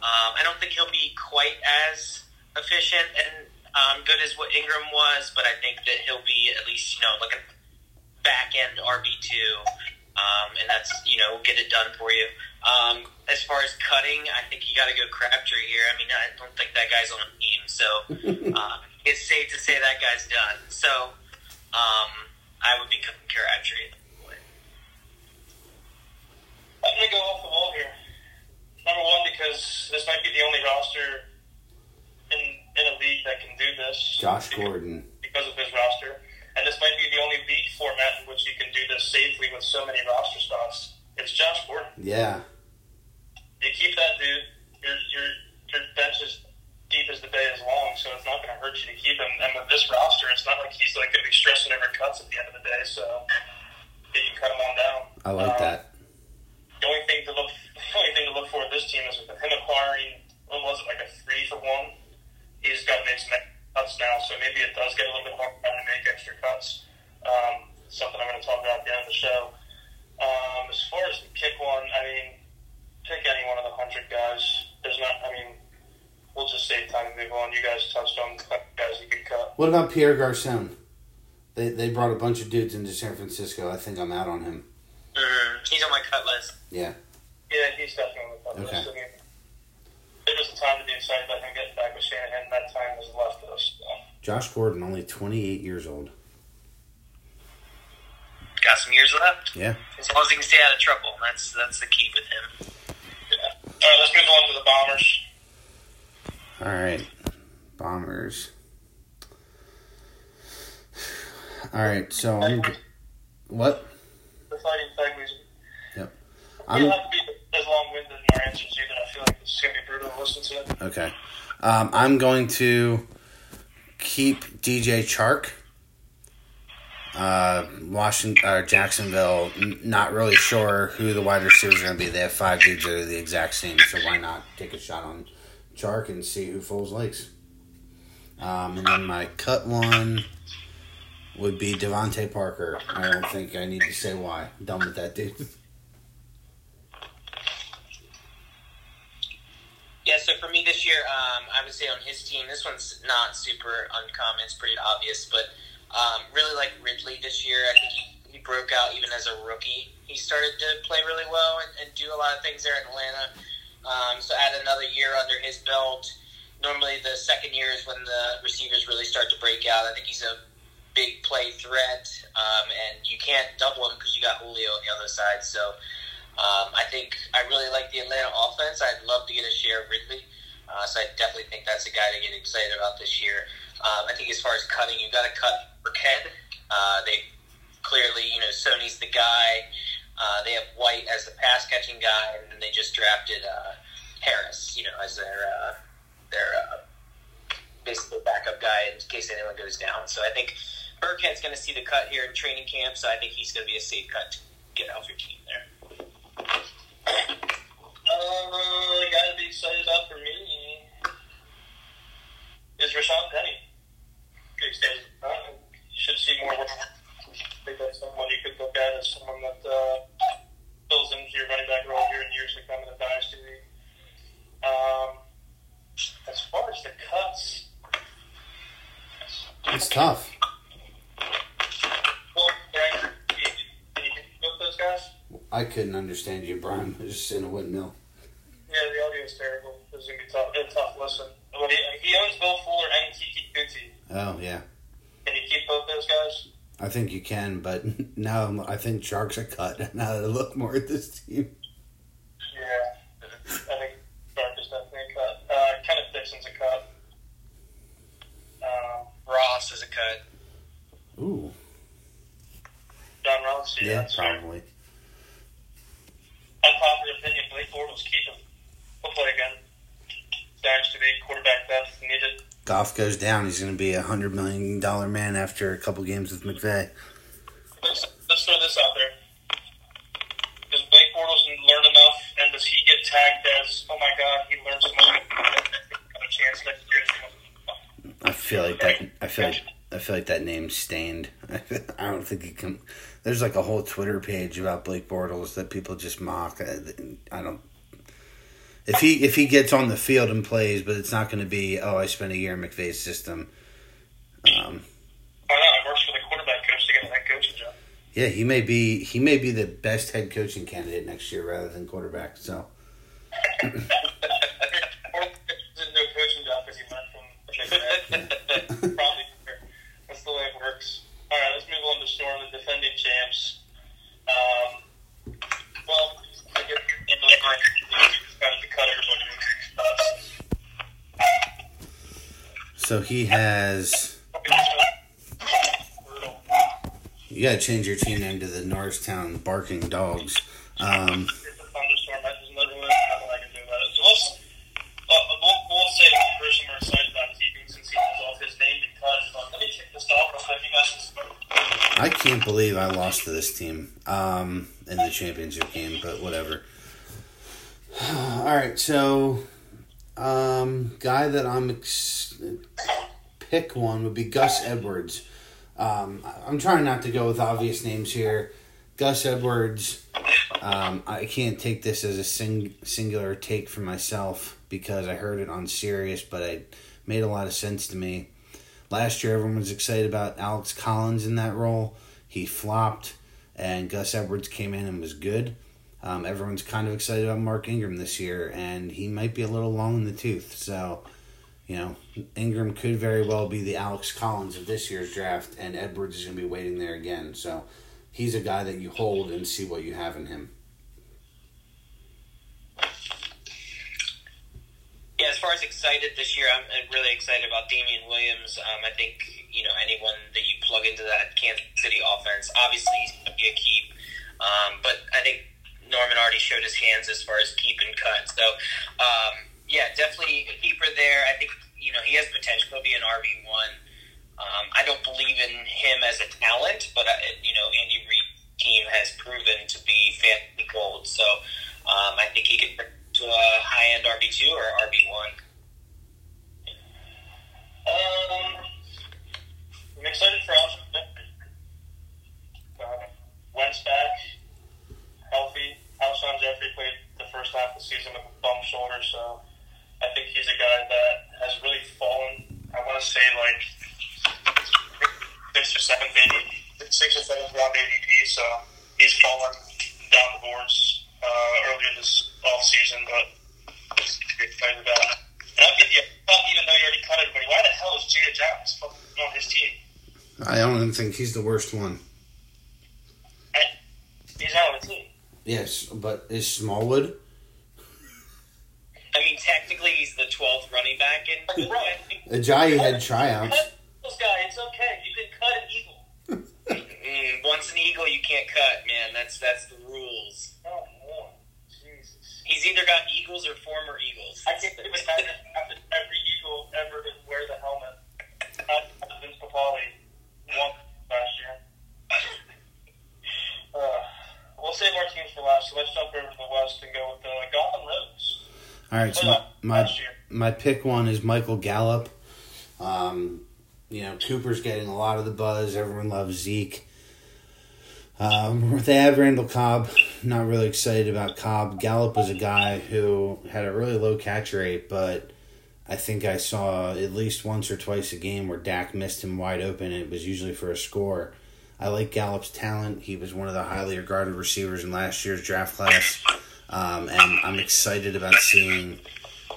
Um, I don't think he'll be quite as efficient and um, good as what Ingram was, but I think that he'll be at least you know like a back end RB two, um, and that's you know get it done for you. Um, as far as cutting, I think you got to go Crabtree here. I mean, I don't think that guy's on the team, so uh, it's safe to say that guy's done. So um, I would be cutting Crabtree. I'm gonna go off the wall here. Number one, because this might be the only roster in in a league that can do this. Josh Gordon. Because of his roster, and this might be the only league format in which you can do this safely with so many roster spots. It's Josh Gordon. Yeah. You keep that dude. Your your your bench is deep as the bay is long, so it's not going to hurt you to keep him. And with this roster, it's not like he's like going to be stressing over cuts at the end of the day. So you can cut him on down. I like Um, that. The only thing to look, the only thing to look for with this team is with him acquiring, what was it, like a three for one. He's got to make some cuts now, so maybe it does get a little bit harder to make extra cuts. Um, something I'm going to talk about at the end of the show. Um, as far as the kick one, I mean, pick any one of the hundred guys. There's not, I mean, we'll just save time and move on. You guys touched on guys you could cut. What about Pierre Garcon? They they brought a bunch of dudes into San Francisco. I think I'm out on him. Mm, he's on my cut list. Yeah. Yeah, he's definitely on the cut Okay. list. I mean, there was a time to be excited about him getting back with Shanahan. That time has left us. So. Josh Gordon, only 28 years old. Got some years left. Yeah. As long as he can stay out of trouble, that's that's the key with him. Yeah. All right, let's move on to the Bombers. All right. Bombers. All right. So I'm. What? The Fighting Tigers. I'm you have to be as long-winded in your answers either. I feel like going to be brutal to listen to. okay. Um, I'm going to keep DJ Chark. Uh, Washington or Jacksonville. n- Not really sure who the wide receivers are going to be. They have five dudes that are the exact same. So why not take a shot on Chark and see who folds legs? Um, and then my cut one would be DeVante Parker. I don't think I need to say why. done with that dude. Yeah, so for me this year, um, I would say on his team, this one's not super uncommon. It's pretty obvious, but um, really like Ridley this year. I think he, he broke out even as a rookie. He started to play really well and, and do a lot of things there in Atlanta. Um, so add another year under his belt. Normally, the second year is when the receivers really start to break out. I think he's a big play threat, um, and you can't double him because you got Julio on the other side. So um, I think I really like the Atlanta offense. I'd love to get a share of Ridley. Uh, so I definitely think that's a guy to get excited about this year. Um, I think as far as cutting, you got to cut Burkhead. Uh, they clearly, you know, Sony's the guy. Uh, they have White as the pass catching guy, and then they just drafted uh, Harris, you know, as their uh, their uh, basically backup guy in case anyone goes down. So I think Burkhead's going to see the cut here in training camp. So I think he's going to be a safe cut to get off your team there. Uh, guy to be excited about for me is Rashaad Penny. Excited about should see more. Think that's someone you could look at as someone that uh, fills into your running back role here in years to come in the dynasty league. Um, as far as the cuts, It's tough. well, Brian, can you, can both those guys? I couldn't understand you, Brian. I was just in a windmill. Yeah, the audio is terrible. Gonna be tough. A tough listen. But he, he owns Will Fuller and Keke Coutee. Oh yeah, Can you keep both those guys? I think you can, but now I'm- I think Sharks are cut. Now that I look more at this team, Yeah, I think Stark is definitely cut. Uh, Kenneth Dixon's a cut. Um, Ross is a cut. ooh, John Ross, yeah, yeah, probably. Unpopular opinion: Blake Bortles keep him. He'll play again. Dynasty league quarterback depth needed. Goff goes down. He's going to be a hundred million dollar man after a couple games with McVay. Let's, let's throw this out there. Does Blake Bortles learn enough, and does he get tagged as, oh my god, he learned so much, got a chance next year? I feel like that. I feel like I feel like that name's stained. I don't think he can. There's like a whole Twitter page about Blake Bortles that people just mock. I, I don't. If he if he gets on the field and plays, but it's not going to be. Oh, I spent a year in McVay's system. Um, Why not? It works for the quarterback coach to get a head coaching job. Yeah, he may be he may be the best head coaching candidate next year rather than quarterback. So. or didn't know coaching job because he went from Probably. That's the way it works. All right, let's move on to Storm, the defending champs. Um, well, I guess got to cut everybody. So he has. You gotta change your team name to the Norristown Barking Dogs. Um. I can't believe I lost to this team um, in the championship game, but whatever. All right, so um, guy that I'm ex- pick one would be Gus Edwards. Um, I'm trying not to go with obvious names here. Gus Edwards. Um, I can't take this as a sing- singular take for myself because I heard it on Sirius, but it made a lot of sense to me. Last year, everyone was excited about Alex Collins in that role. He flopped, and Gus Edwards came in and was good. Um, everyone's kind of excited about Mark Ingram this year, and he might be a little long in the tooth. So, you know, Ingram could very well be the Alex Collins of this year's draft, and Edwards is going to be waiting there again. So, he's a guy that you hold and see what you have in him. Yeah, as far as excited this year, I'm really excited about Damien Williams. Um, I think you know anyone that you plug into that Kansas City offense, obviously he's going to be a keep. Um, but I think Norman already showed his hands as far as keep and cut. So um, yeah, definitely a keeper there. I think you know he has potential to be an RB one. Um, I don't believe in him as a talent, but I, you know Andy Reid's team has proven to be fantasy gold. So um, I think he could to a high end RB two or RB one. Um, I'm excited for Alshon Uh, Wentz back, healthy. Alshon Jeffery played the first half of the season with a bum shoulder, so I think he's a guy that has really fallen. I want to say like six or seventh ADP, six or seventh round ADP, so he's fallen down the boards uh, earlier this off season, but excited about. And I'll give you, even though you already cut everybody, why the hell is Jada Jones on his team? I don't even think he's the worst one. I, he's not on the team. Yes, but is Smallwood? I mean, technically, he's the twelfth running back in. Ajayi had tryouts. Cut this guy, it's okay. You can cut an eagle. Mm, once an eagle, you can't cut, man. That's that's the rules. Oh, boy. Jesus. He's either got eagles or former eagles. I can't believe it happened after every eagle ever to wear the helmet. Not Vince Papale won last year. Uh, we'll save our teams for last, so let's jump over to the West and go with uh, Gotham Rose. All right, so my, my my pick one is Michael Gallup. Um, you know, Cooper's getting a lot of the buzz. Everyone loves Zeke. Um, they have Randall Cobb. Not really excited about Cobb. Gallup was a guy who had a really low catch rate, but I think I saw at least once or twice a game where Dak missed him wide open. It was usually for a score. I like Gallup's talent. He was one of the highly regarded receivers in last year's draft class. Um, and I'm excited about seeing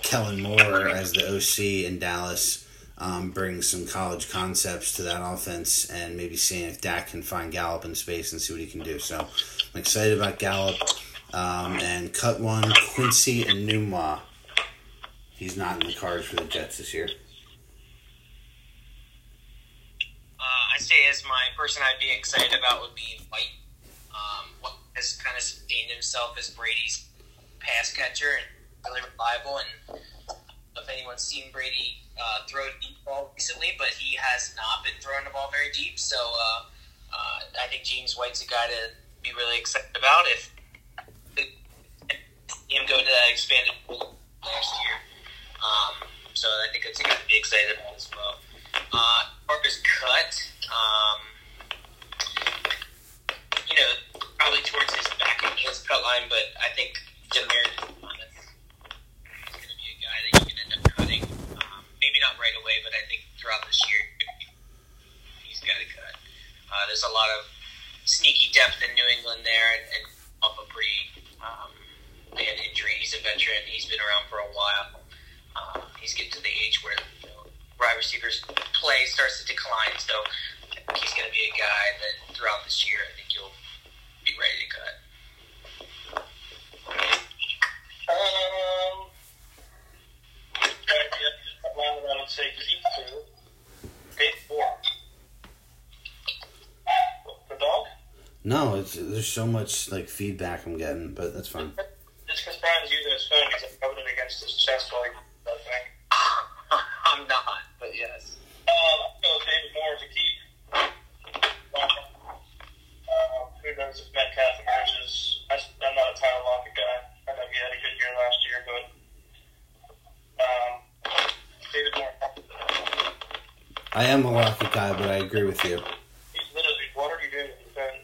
Kellen Moore as the OC in Dallas um, bring some college concepts to that offense and maybe seeing if Dak can find Gallup in space and see what he can do. So I'm excited about Gallup. Um, and cut one, Quincy Enunwa. He's not in the cards for the Jets this year. Uh, I say as my person I'd be excited about would be White. Um, what has kind of sustained himself as Brady's pass catcher and really reliable. And if anyone's seen Brady uh, throw a deep ball recently, but he has not been throwing the ball very deep. So uh, uh, I think James White's a guy to be really excited about if him go to that expanded pool last year. Um, so I think it's a guy to be excited about as well. Uh, Parker's cut. Um, you know, probably towards his back of his cut line, but I think Demir is going to be a guy that you can end up cutting. Um, maybe not right away, but I think throughout this year, he's got to cut. Uh, there's a lot of sneaky depth in New England there, and, and off a pretty um, bad injury. He's a veteran. He's been around for a while. Uh, he's getting to the age where you know, wide receivers play starts to decline. So I think he's going to be a guy that throughout this year, I think you'll be ready to cut. Would say keep two. Eight four. The dog? No, it's there's so much like feedback I'm getting, but that's fine. It's because Brian's using his phone. He's rubbing it against his chest while he that thing. I'm not, but yes. Um, I feel David Moore to keep. Uh, who knows if Metcalf emerges? I, I'm not a Tyler Lockett guy. I know he had a good year last year, but um, David Moore. I am a Lockett guy, but I agree with you. What are you doing with your phone?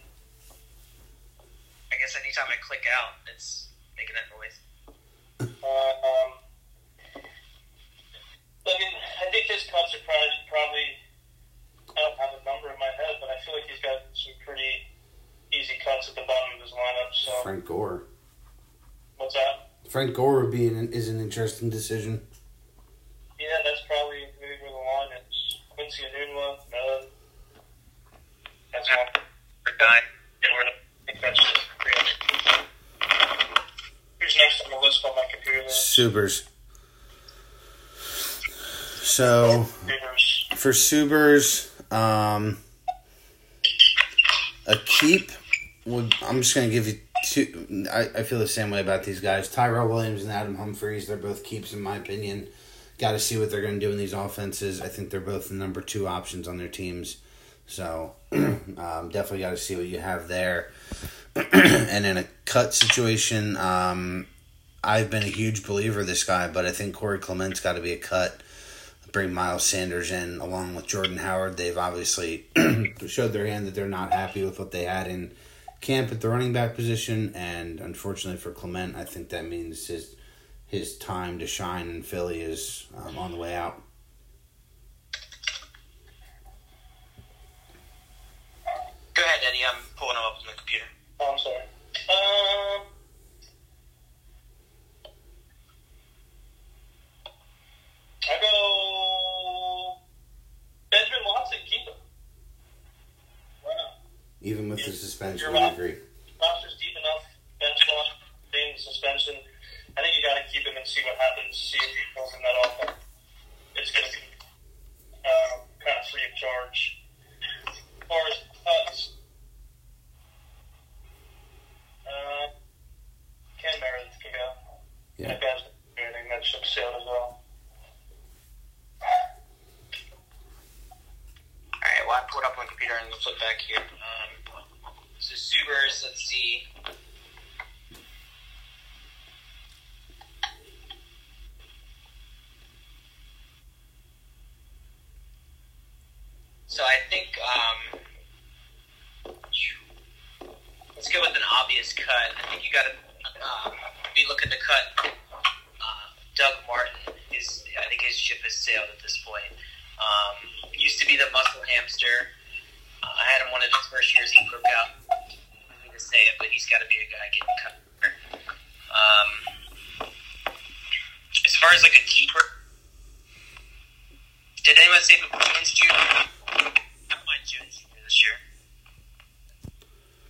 I guess anytime I click out, it's making that noise. Uh, um, I mean, I think his cuts are probably, probably, I don't have a number in my head, but I feel like he's got some pretty easy cuts at the bottom of his lineup. So, Frank Gore. what's that? Frank Gore would be an, is an interesting decision. Yeah, that's probably maybe where the line is. Quincy Enunwa, no. That's one. For guy. And we're, I think that's it. Who's next on the list on my computer? there? Subers. So for Subers, um, a keep would. I'm just gonna give you two. I, I feel the same way about these guys. Tyrell Williams and Adam Humphries. They're both keeps in my opinion. Got to see what they're going to do in these offenses. I think they're both the number two options on their teams. So um, definitely got to see what you have there. and in a cut situation, um, I've been a huge believer this guy, but I think Corey Clement's got to be a cut. Bring Miles Sanders in along with Jordan Howard. They've obviously showed their hand that they're not happy with what they had in camp at the running back position, and unfortunately for Clement, I think that means his his time to shine in Philly is um, on the way out. Go ahead, Eddie. I'm pulling him up on the computer. Oh, I'm sorry. Um, I go Benjamin Watson. Keep him. Why not? Even with the suspension, I agree. Roster's deep enough. Bench spot, being the suspension. I think you got to keep him and see what happens. See if he fills in that offense. It's going to be um, kind of free of charge. As far as cuts, uh, Ken Meredith can go. Yeah. That guy's not doing anything. That ship sailed as well. All right. Well, I pulled up on the computer and we'll flip back here. Um, so Subers, let's see. So I think um, let's go with an obvious cut. I think you got to um, if you look at the cut. Uh, Doug Martin is I think his ship has sailed at this point. Um, used to be the muscle hamster. Uh, I had him one of his first years. He broke out. I don't mean to say it, but he's got to be a guy getting cut. Um, as far as like a keeper, did anyone say Jones Jr.? I don't mind Jones Jr. this year.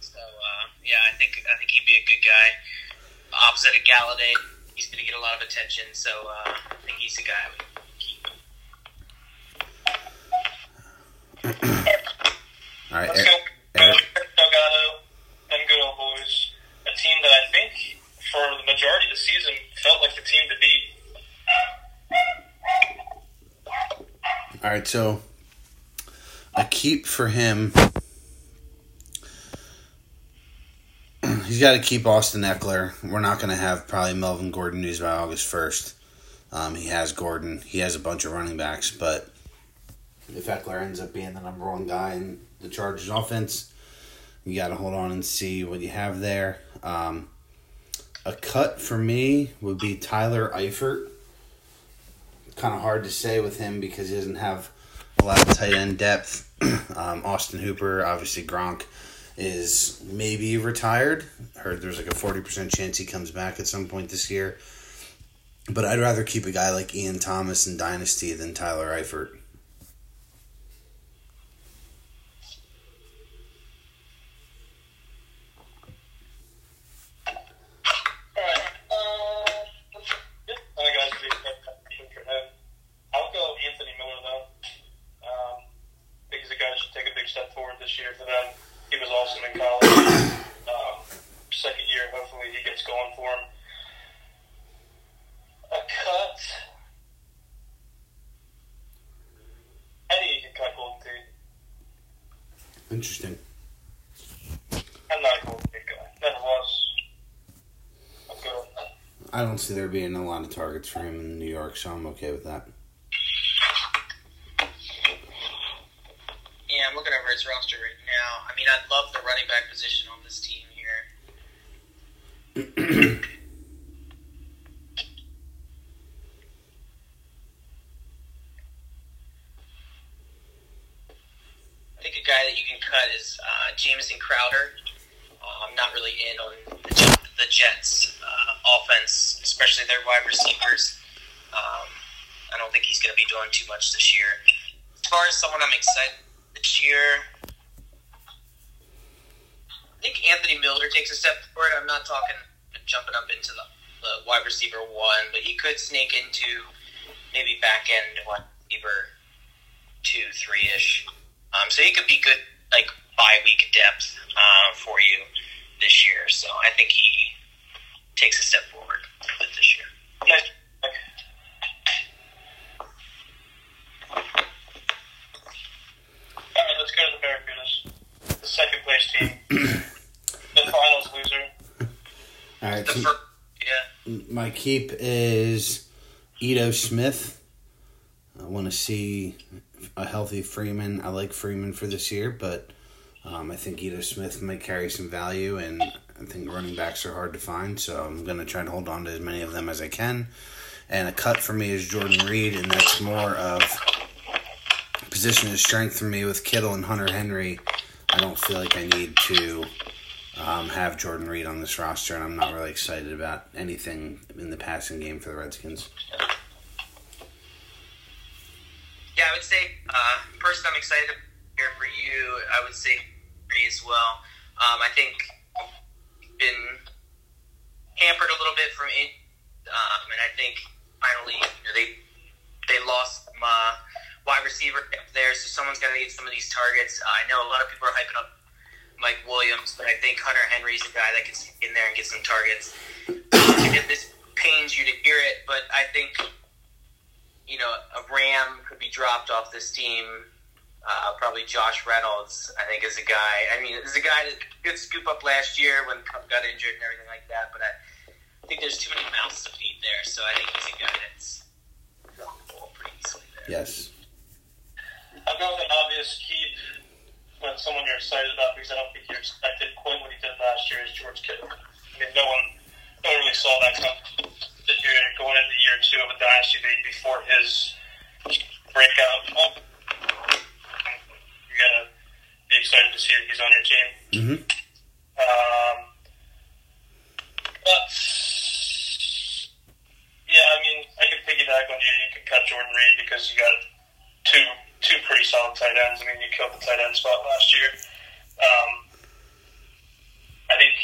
So uh, yeah, I think I think he'd be a good guy. Opposite of Golladay, he's going to get a lot of attention. So uh, I think he's a guy I would keep. All right, Let's Eric, go. Eric, Delgado and good old boys. A team that I think for the majority of the season felt like the team to beat. All right, so a keep for him. He's got to keep Austin Ekeler. We're not going to have probably Melvin Gordon news by August first. Um, he has Gordon. He has a bunch of running backs, but if Ekeler ends up being the number one guy in the Chargers offense, you got to hold on and see what you have there. Um, a cut for me would be Tyler Eifert kind of hard to say with him because he doesn't have a lot of tight end depth. um, Austin Hooper, obviously Gronk, is maybe retired. Heard there's like a 40% chance he comes back at some point this year. But I'd rather keep a guy like Ian Thomas in Dynasty than Tyler Eifert. Alright, uh, other guys to be expected for him. I'll go Anthony Miller though. Um, I think he's a guy that should take a big step forward this year for them. He was awesome in college. Um, second year, hopefully he gets going for him. A cut. I think you can cut Golden Tate. Interesting. I'm not a Golden Tate guy. Never was. I'm good on that. I don't see there being a lot of targets for him in New York, so I'm okay with that. Yeah, I'm looking over his roster right now. I mean, I love the running back position on this team here. I think a guy that you can cut is uh, Jamison Crowder. Uh, I'm not really in on the, Jet- the Jets' uh, offense, especially their wide receivers. Um, I don't think he's going to be doing too much this year. As far as someone I'm excited this year, I think Anthony Miller takes a step forward. I'm not talking jumping up into the, the wide receiver one, but he could sneak into maybe back end wide receiver two, three ish. Um, so he could be good, like bye week depth uh, for you this year. So I think he takes a step forward my keep is Ito Smith. I want to see a healthy Freeman. I like Freeman for this year, but um, I think Ito Smith might carry some value, and I think running backs are hard to find, so I'm going to try to hold on to as many of them as I can. And a cut for me is Jordan Reed, and that's more of position of strength for me with Kittle and Hunter Henry. I don't feel like I need to um, have Jordan Reed on this roster, and I'm not really excited about anything in the passing game for the Redskins. Yeah, I would say uh, person I'm excited here for you. I would say me as well. Um, I think been hampered a little bit from in, um, and I think finally you know, they they lost some, uh, wide receiver there, so someone's got to get some of these targets. Uh, I know a lot of people are hyping up Mike Williams, but I think Hunter Henry's the guy that can get in there and get some targets. If this pains you to hear it, but I think you know, a Ram could be dropped off this team. Uh, probably Josh Reynolds, I think, is a guy. I mean, is a guy that could scoop up last year when Kupp got injured and everything like that. But I, I think there's too many mouths to feed there, so I think he's a guy that's walkable pretty easily there. Yes. I'll go an obvious keep with someone you're excited about because I don't think you expected quite what he did last year is George Kittle. I mean, no one, no one really saw that come that you're going into year two of a dynasty league before his breakout. You gotta be excited to see that he's on your team. Mm-hmm. Um, but yeah, I mean, I could piggyback on you. You could cut Jordan Reed because you got two two pretty solid tight ends. I mean, you killed the tight end spot last year. Um, I think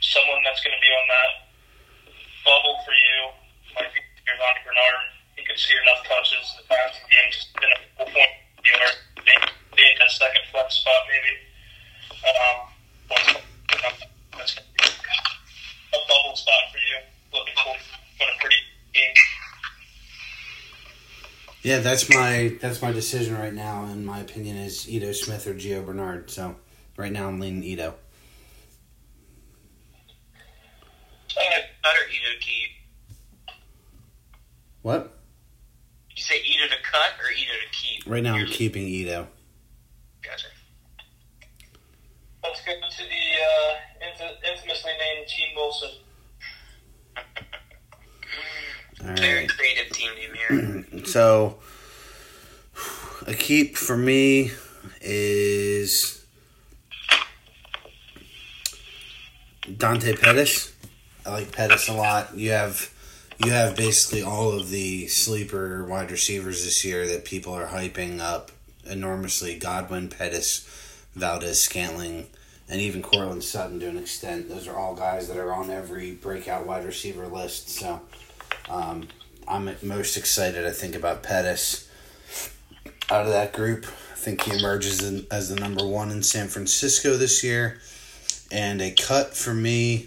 someone that's going to be on that bubble for you might be Giovani Bernard. He could see enough touches in the passing game just in a full point dealer. Being a second flex spot, maybe. Um, that's going to be a bubble spot for you. Looking for for a pretty team. Yeah, that's my that's my decision right now. In my opinion, is Ito Smith or Gio Bernard. So right now, I'm leaning Ito. Uh, Cut or Ito to keep? What? You say Ito to cut or Ito to keep? Right now, I'm keeping Ito. For me is Dante Pettis. I like Pettis a lot. You have you have basically all of the sleeper wide receivers this year that people are hyping up enormously. Godwin, Pettis, Valdes, Scantling, and even Courtland Sutton to an extent. Those are all guys that are on every breakout wide receiver list. So um, I'm most excited, I think, about Pettis out of that group. I think he emerges in, as the number one in San Francisco this year. And a cut for me.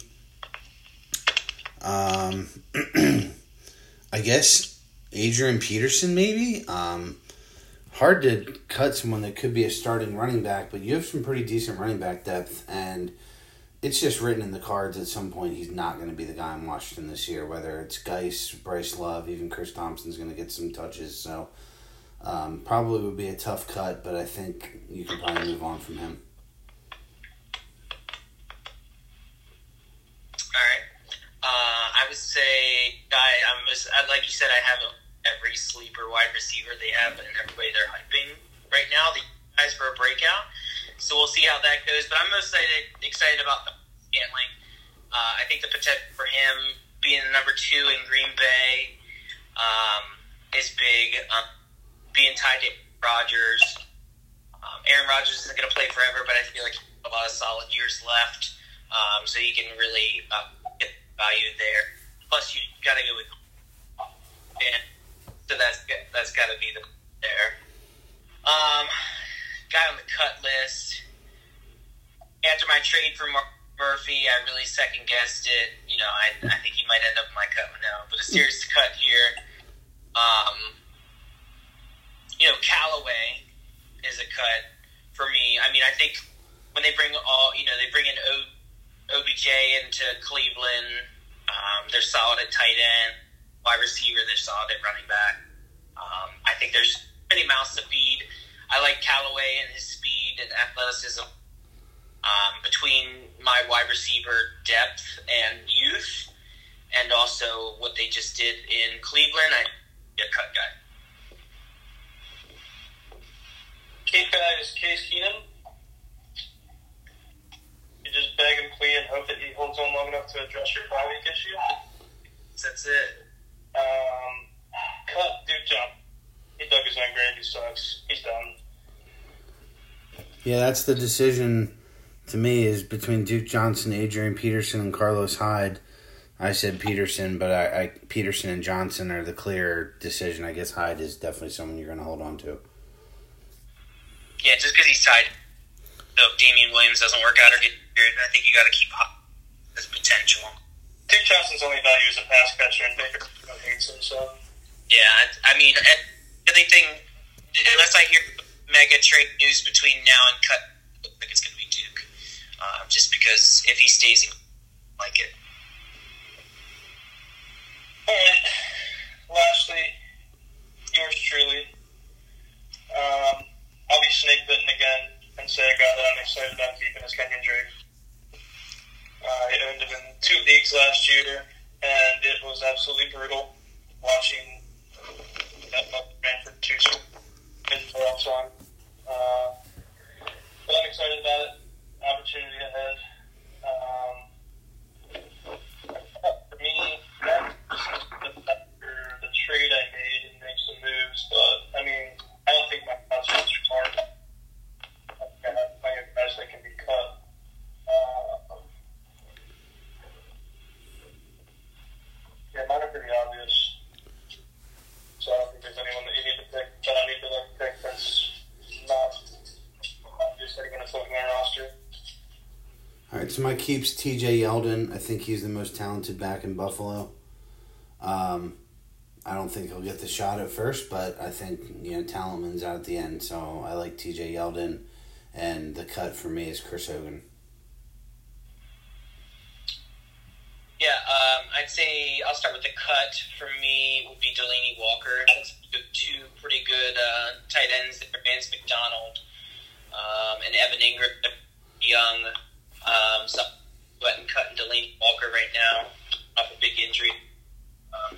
Um, I guess Adrian Peterson, maybe. Um, hard to cut someone that could be a starting running back, but you have some pretty decent running back depth, and it's just written in the cards at some point he's not going to be the guy in Washington this year. Whether it's Guice, Bryce Love, even Chris Thompson's going to get some touches. So um, probably would be a tough cut, but I think you can probably move on from him. All right. Uh, I would say, I, I'm just, like you said, I have every sleeper wide receiver they have and everybody they're hyping right now. The guys for a breakout. So we'll see how that goes. But I'm most excited, excited about Scantling. Uh, I think the potential for him being number two in Green Bay um, is big. Um, being tied to Rodgers. Um, Aaron Rodgers isn't going to play forever, but I feel like a lot of solid years left. Um, so he can really uh, get value there. Plus, you got to go with and so that's that's got to be the there. Um, guy on the cut list. After my trade for Mark Murphy, I really second guessed it. You know, I, I think he might end up in my cut now, but a serious cut here. Um, you Callaway is a cut for me. I mean, I think when they bring all, you know, they bring in o, OBJ into Cleveland, um, they're solid at tight end, wide receiver, they're solid at running back. Um, I think there's many mouths to feed. I like Callaway and his speed and athleticism. Um, between my wide receiver depth and youth, and also what they just did in Cleveland, I a cut guy. Keith guy is Case Keenum. You just beg and plead and hope that he holds on long enough to address your bye week issue. That's it. Um, cut Duke Jump. He dug his own grave. He sucks. He's done. Yeah, that's the decision to me is between Duke Johnson, Adrian Peterson, and Carlos Hyde. I said Peterson, but I, I Peterson and Johnson are the clear decision. I guess Hyde is definitely someone you're going to hold on to. Yeah, just because he's tied. So if Damien Williams doesn't work out or get injured, I think you got to keep up his potential. Duke Johnson's only value is a pass catcher, and Baker hates him. So yeah, I, I mean, anything unless I hear mega trade news between now and cut, I think it's going to be Duke. Uh, just because if he stays, in, like it. All right. Lastly, yours truly. Um, I'll be snake bitten again and say a guy that I'm excited about keeping is Kenyon Drake. I owned him in two leagues last year, and it was absolutely brutal watching that ran for two playoffs on. Uh, but I'm excited about it. Opportunity ahead. Um, for me, after the trade I made and make some moves, but I mean, I don't think my prospects are hard. I think I have plenty of guys that can be cut. Uh, yeah, mine are pretty obvious. So I don't think there's anyone that you need to pick that I need to like pick that's not obvious that are going to put in my roster. All right, so my keeps T.J. Yeldon. I think he's the most talented back in Buffalo. Um, I don't think he'll get the shot at first, but I think you know Talentman's out at the end, so I like T.J. Yeldon, and the cut for me is Chris Hogan. Yeah, um, I'd say I'll start with the cut. For me, would be Delanie Walker. That's two pretty good uh, tight ends there. Vance McDonald um, and Evan Engram, young. Um, so went and cutting Delanie Walker right now off a big injury. Um,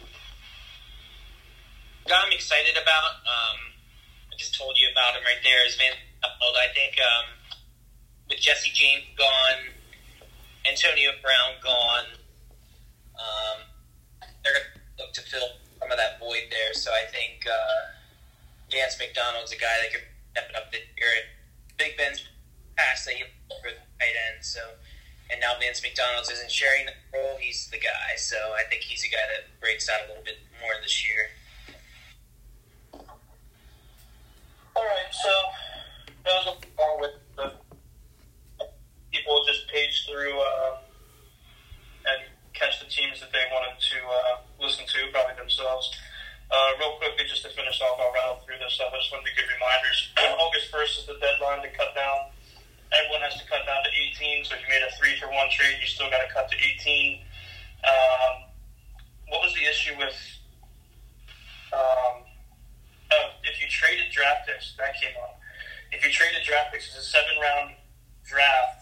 guy I'm excited about. Um, I just told you about him right there. Is Van McDonald. I think um, with Jesse James gone, Antonio Brown gone. Um, they're going to look to fill some of that void there. So I think uh, Vance McDonald's a guy that could step it up this year. Big Ben's past that he for the tight end. So and now Vance McDonald's isn't sharing the through uh, and catch the teams that they wanted to uh, listen to, probably themselves. Uh, real quickly, just to finish off, I'll rattle through this stuff. I just wanted to give reminders. August 1st is the deadline to cut down. Everyone has to cut down to 18, so if you made a three for one trade, you still got to cut to 18. Um, what was the issue with um, uh, if you traded draft picks? That came up. If you traded draft picks, it's a seven round draft,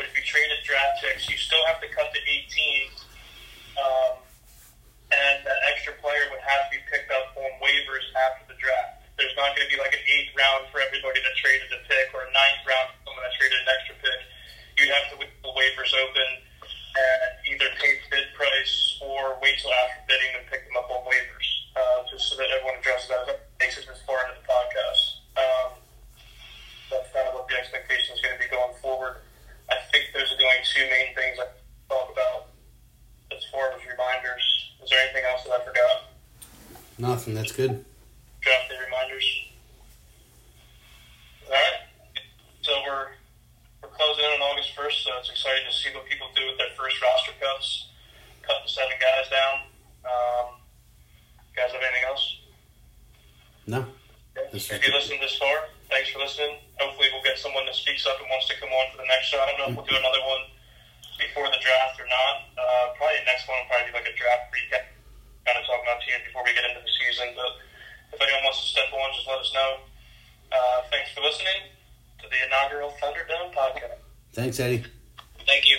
but if you traded draft picks, you still have to cut to 18. Um, and that extra player would have to be picked up on waivers after the draft. There's not going to be like an eighth round for everybody that traded a pick or a ninth round for someone that traded an extra pick. You'd have to leave the waivers open and either pay the bid price or wait till after bidding and pick them up on waivers, uh, just so that everyone addresses that. That makes it this far into the podcast. Um, that's kind of what the expectation is going to be going forward. I think those are the only two main things I talk about as far as reminders. Is there anything else that I forgot? Nothing. That's good. Draft the reminders. All right. So we're we're closing in on August first, so it's exciting to see what people do with their first roster cuts. Cut the seven guys down. Um, guys have anything else? No. If you listened this far, thanks for listening. Hopefully, we'll get someone that speaks up and wants to come on for the next show. I don't know if we'll do another one before the draft or not. Uh, probably the next one will probably be like a draft recap, kind of talking about teams before we get into the season. But if anyone wants to step on, just let us know. Uh, thanks for listening to the inaugural Thunderdome podcast. Thanks, Eddie. Thank you.